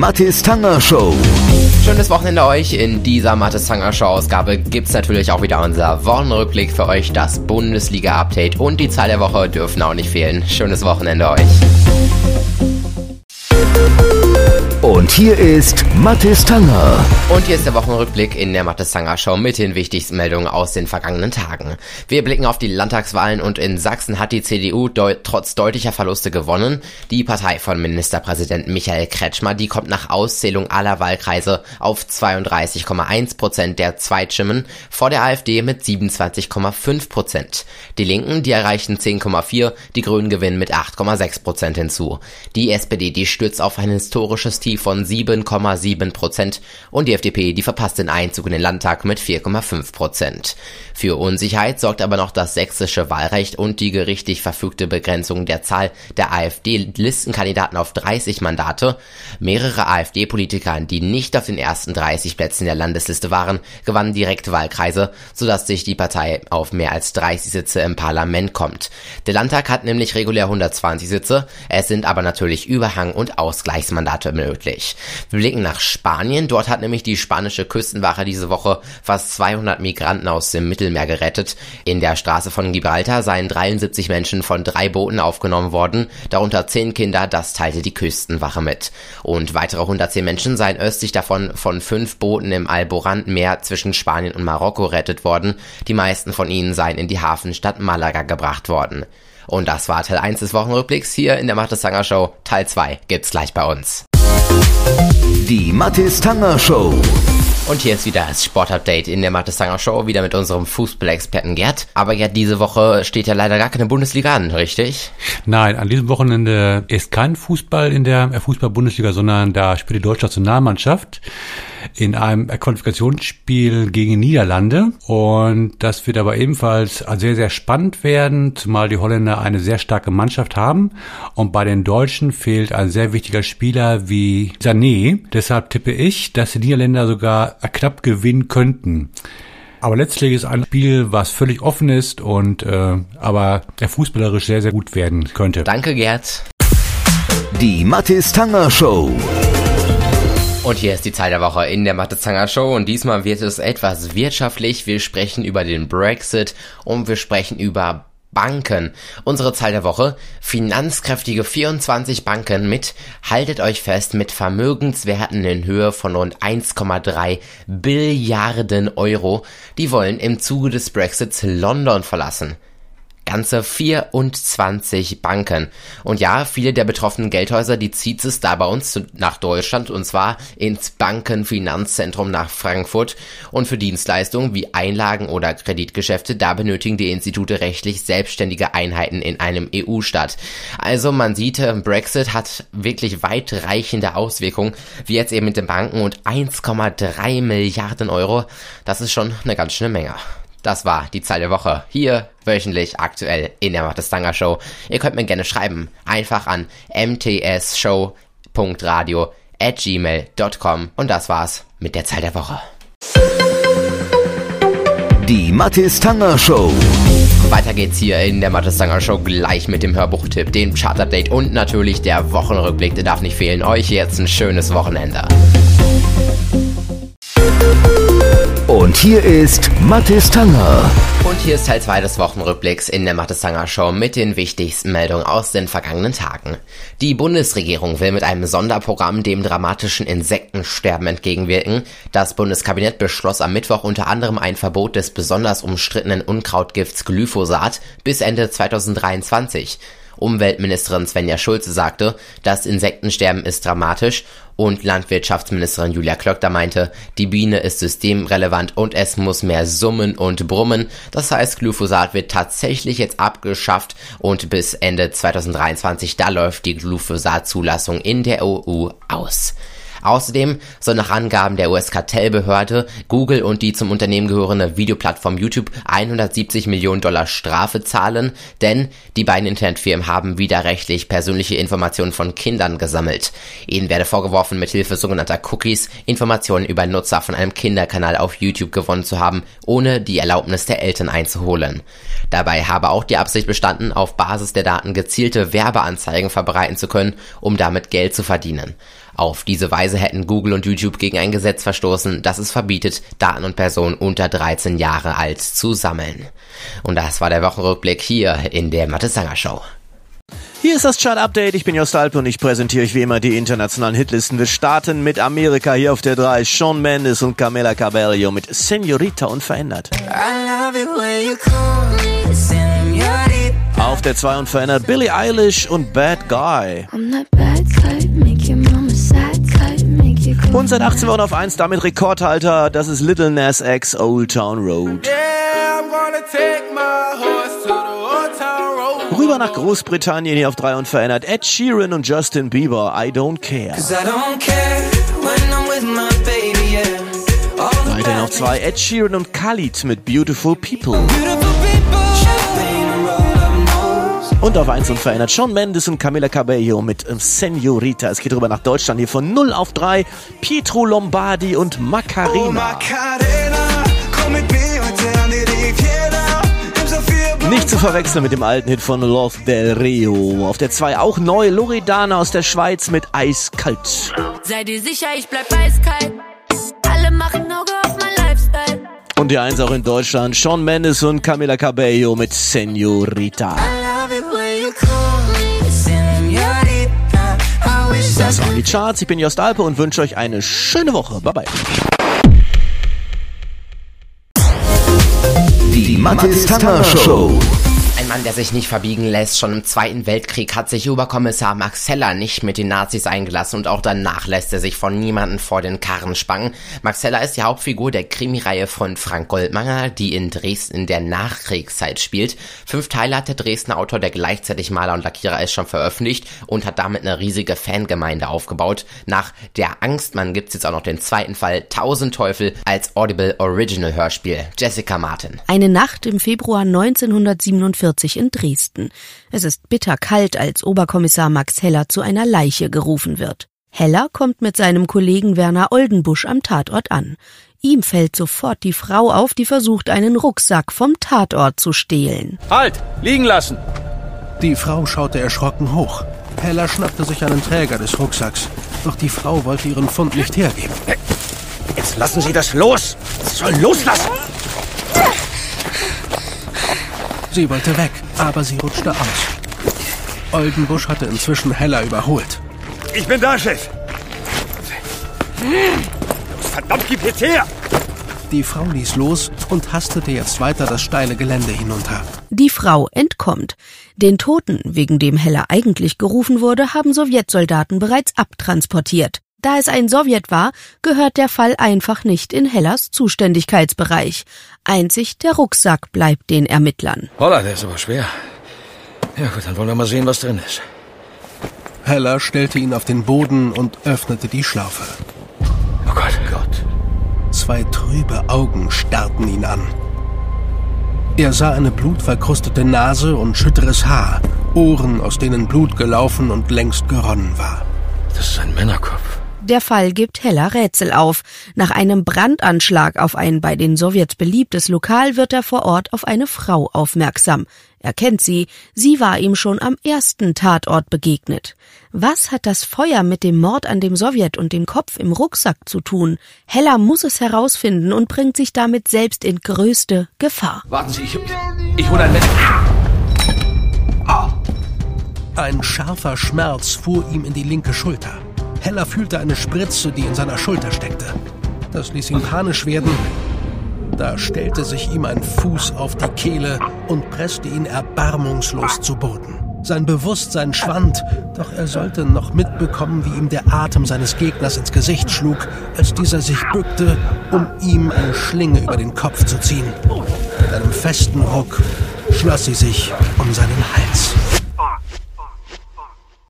Mathis Tanger Show. Schönes Wochenende euch. In dieser Mathis Tanger Show Ausgabe gibt's natürlich auch wieder unser Wochenrückblick für euch, das Bundesliga Update und die Zahl der Woche dürfen auch nicht fehlen. Schönes Wochenende euch. Und hier ist Mathis Tanger. Und hier ist der Wochenrückblick in der Mathis Tanger Show mit den wichtigsten Meldungen aus den vergangenen Tagen. Wir blicken auf die Landtagswahlen und in Sachsen hat die CDU deu trotz deutlicher Verluste gewonnen. Die Partei von Ministerpräsident Michael Kretschmer, die kommt nach Auszählung aller Wahlkreise auf 32,1 Prozent der Zweitstimmen vor der AfD mit 27,5 Prozent. Die Linken, die erreichen 10,4, die Grünen gewinnen mit 8,6 Prozent hinzu. Die SPD, die stürzt auf ein historisches Tief von 7,7 Prozent und die FDP, die verpasst den Einzug in den Landtag mit 4,5 Prozent. Für Unsicherheit sorgt aber noch das sächsische Wahlrecht und die gerichtlich verfügte Begrenzung der Zahl der AfD-Listenkandidaten auf 30 Mandate. Mehrere AfD-Politiker, die nicht auf den ersten 30 Plätzen der Landesliste waren, gewannen direkt Wahlkreise, sodass sich die Partei auf mehr als 30 Sitze im Parlament kommt. Der Landtag hat nämlich regulär 120 Sitze, es sind aber natürlich Überhang- und Ausgleichsmandate möglich. Wir blicken nach Spanien, dort hat nämlich die spanische Küstenwache diese Woche fast 200 Migranten aus dem Mittelmeer gerettet. In der Straße von Gibraltar seien 73 Menschen von drei Booten aufgenommen worden, darunter 10 Kinder, das teilte die Küstenwache mit. Und weitere 110 Menschen seien östlich davon von fünf Booten im Alborandmeer zwischen Spanien und Marokko rettet worden. Die meisten von ihnen seien in die Hafenstadt Malaga gebracht worden. Und das war Teil 1 des Wochenrückblicks hier in der Macht des Sanger Show. Teil 2 gibt's gleich bei uns. Die Mathis Tanger Show. Und hier ist wieder das Sportupdate in der Mathis Tanger Show, wieder mit unserem Fußballexperten Gerd. Aber Gerd, diese Woche steht ja leider gar keine Bundesliga an, richtig? Nein, an diesem Wochenende ist kein Fußball in der Fußball-Bundesliga, sondern da spielt die deutsche Nationalmannschaft in einem Qualifikationsspiel gegen Niederlande. Und das wird aber ebenfalls sehr, sehr spannend werden, zumal die Holländer eine sehr starke Mannschaft haben. Und bei den Deutschen fehlt ein sehr wichtiger Spieler wie Sané. Deshalb tippe ich, dass die Niederländer sogar knapp gewinnen könnten. Aber letztlich ist ein Spiel, was völlig offen ist und äh, aber der fußballerisch sehr, sehr gut werden könnte. Danke, Gerd. Die Mathis Tanger Show. Und hier ist die Zahl der Woche in der Mathe-Zanger Show und diesmal wird es etwas wirtschaftlich. Wir sprechen über den Brexit und wir sprechen über Banken. Unsere Zahl der Woche. Finanzkräftige 24 Banken mit, haltet euch fest, mit Vermögenswerten in Höhe von rund 1,3 Billiarden Euro. Die wollen im Zuge des Brexits London verlassen ganze 24 Banken. Und ja, viele der betroffenen Geldhäuser, die zieht es da bei uns nach Deutschland und zwar ins Bankenfinanzzentrum nach Frankfurt. Und für Dienstleistungen wie Einlagen oder Kreditgeschäfte, da benötigen die Institute rechtlich selbstständige Einheiten in einem EU-Staat. Also man sieht, äh, Brexit hat wirklich weitreichende Auswirkungen, wie jetzt eben mit den Banken und 1,3 Milliarden Euro. Das ist schon eine ganz schöne Menge. Das war die Zahl der Woche. Hier wöchentlich aktuell in der Machtestanger Show. Ihr könnt mir gerne schreiben. Einfach an mtsshow.radio at gmail.com. Und das war's mit der Zahl der Woche. Die Mathis Tanger Show. Weiter geht's hier in der Mathis Tanger Show gleich mit dem Hörbuchtipp, dem Chartupdate und natürlich der Wochenrückblick. Der darf nicht fehlen. Euch jetzt ein schönes Wochenende. Hier ist Mathis Tanger. Und hier ist Teil 2 des Wochenrückblicks in der Mathis Tanger Show mit den wichtigsten Meldungen aus den vergangenen Tagen. Die Bundesregierung will mit einem Sonderprogramm dem dramatischen Insektensterben entgegenwirken. Das Bundeskabinett beschloss am Mittwoch unter anderem ein Verbot des besonders umstrittenen Unkrautgifts Glyphosat bis Ende 2023. Umweltministerin Svenja Schulze sagte, das Insektensterben ist dramatisch und Landwirtschaftsministerin Julia Klöckner meinte, die Biene ist systemrelevant und es muss mehr summen und brummen. Das heißt, Glyphosat wird tatsächlich jetzt abgeschafft und bis Ende 2023, da läuft die Glyphosat-Zulassung in der EU aus. Außerdem soll nach Angaben der US-Kartellbehörde Google und die zum Unternehmen gehörende Videoplattform YouTube 170 Millionen Dollar Strafe zahlen, denn die beiden Internetfirmen haben widerrechtlich persönliche Informationen von Kindern gesammelt. Ihnen werde vorgeworfen, mithilfe sogenannter Cookies Informationen über Nutzer von einem Kinderkanal auf YouTube gewonnen zu haben, ohne die Erlaubnis der Eltern einzuholen. Dabei habe auch die Absicht bestanden, auf Basis der Daten gezielte Werbeanzeigen verbreiten zu können, um damit Geld zu verdienen. Auf diese Weise hätten Google und YouTube gegen ein Gesetz verstoßen, das es verbietet, Daten und Personen unter 13 Jahre alt zu sammeln. Und das war der Wochenrückblick hier in der Mathe Sanger Show. Hier ist das Chart Update. Ich bin Jost Alp und ich präsentiere euch wie immer die internationalen Hitlisten. Wir starten mit Amerika hier auf der 3. Sean Mendes und Camila Cabello mit Senorita unverändert. Auf der 2 unverändert Billie Eilish und Bad Guy. Und seit 18 Wochen auf 1 damit Rekordhalter. Das ist Little Nas X Old Town Road. Rüber nach Großbritannien hier auf 3 unverändert. Ed Sheeran und Justin Bieber, I Don't Care. Weiterhin auf 2 Ed Sheeran und Khalid mit Beautiful People. Und auf 1 unverändert Sean Mendes und Camila Cabello mit Senorita. Es geht rüber nach Deutschland hier von 0 auf 3. Pietro Lombardi und Macarena. Oh, Macarena Nicht zu verwechseln mit dem alten Hit von Love Del Rio. Auf der 2 auch neu Loredana aus der Schweiz mit Eiskalt. Sei dir sicher, ich bleib eiskalt. Alle machen Auge auf mein Lifestyle. Und die 1 auch in Deutschland. Sean Mendes und Camila Cabello mit Senorita. Das waren die Charts. Ich bin Jost Alpe und wünsche euch eine schöne Woche. Bye bye. Die Mathis Tanger Show. Mann, der sich nicht verbiegen lässt. Schon im Zweiten Weltkrieg hat sich Oberkommissar Max Heller nicht mit den Nazis eingelassen und auch danach lässt er sich von niemanden vor den Karren spannen. Max Heller ist die Hauptfigur der Krimireihe von Frank Goldmanger, die in Dresden in der Nachkriegszeit spielt. Fünf Teile hat der Dresdner Autor, der gleichzeitig Maler und Lackierer ist, schon veröffentlicht und hat damit eine riesige Fangemeinde aufgebaut. Nach Der Angstmann gibt's jetzt auch noch den zweiten Fall Tausend Teufel als Audible Original Hörspiel. Jessica Martin. Eine Nacht im Februar 1947 in Dresden. Es ist bitterkalt, als Oberkommissar Max Heller zu einer Leiche gerufen wird. Heller kommt mit seinem Kollegen Werner Oldenbusch am Tatort an. Ihm fällt sofort die Frau auf, die versucht, einen Rucksack vom Tatort zu stehlen. Halt! Liegen lassen! Die Frau schaute erschrocken hoch. Heller schnappte sich einen Träger des Rucksacks. Doch die Frau wollte ihren Fund nicht hergeben. Jetzt lassen Sie das los! Sie sollen loslassen! Sie wollte weg, aber sie rutschte aus. Oldenbusch hatte inzwischen Heller überholt. Ich bin da, Chef. Verdammt, gib jetzt her! Die Frau ließ los und hastete jetzt weiter das steile Gelände hinunter. Die Frau entkommt. Den Toten, wegen dem Heller eigentlich gerufen wurde, haben Sowjetsoldaten bereits abtransportiert. Da es ein Sowjet war, gehört der Fall einfach nicht in Hellers Zuständigkeitsbereich. Einzig der Rucksack bleibt den Ermittlern. Holla, der ist aber schwer. Ja gut, dann wollen wir mal sehen, was drin ist. Heller stellte ihn auf den Boden und öffnete die Schlaufe. Oh Gott, Gott. Zwei trübe Augen starrten ihn an. Er sah eine blutverkrustete Nase und schütteres Haar, Ohren, aus denen Blut gelaufen und längst geronnen war. Das ist ein Männerkopf. Der Fall gibt Heller Rätsel auf. Nach einem Brandanschlag auf ein bei den Sowjets beliebtes Lokal wird er vor Ort auf eine Frau aufmerksam. Er kennt sie, sie war ihm schon am ersten Tatort begegnet. Was hat das Feuer mit dem Mord an dem Sowjet und dem Kopf im Rucksack zu tun? Heller muss es herausfinden und bringt sich damit selbst in größte Gefahr. Warten Sie, ich, ich hole ein Messer. Ah. Ein scharfer Schmerz fuhr ihm in die linke Schulter. Heller fühlte eine Spritze, die in seiner Schulter steckte. Das ließ ihn panisch werden. Da stellte sich ihm ein Fuß auf die Kehle und presste ihn erbarmungslos zu Boden. Sein Bewusstsein schwand, doch er sollte noch mitbekommen, wie ihm der Atem seines Gegners ins Gesicht schlug, als dieser sich bückte, um ihm eine Schlinge über den Kopf zu ziehen. Mit einem festen Ruck schloss sie sich um seinen Hals.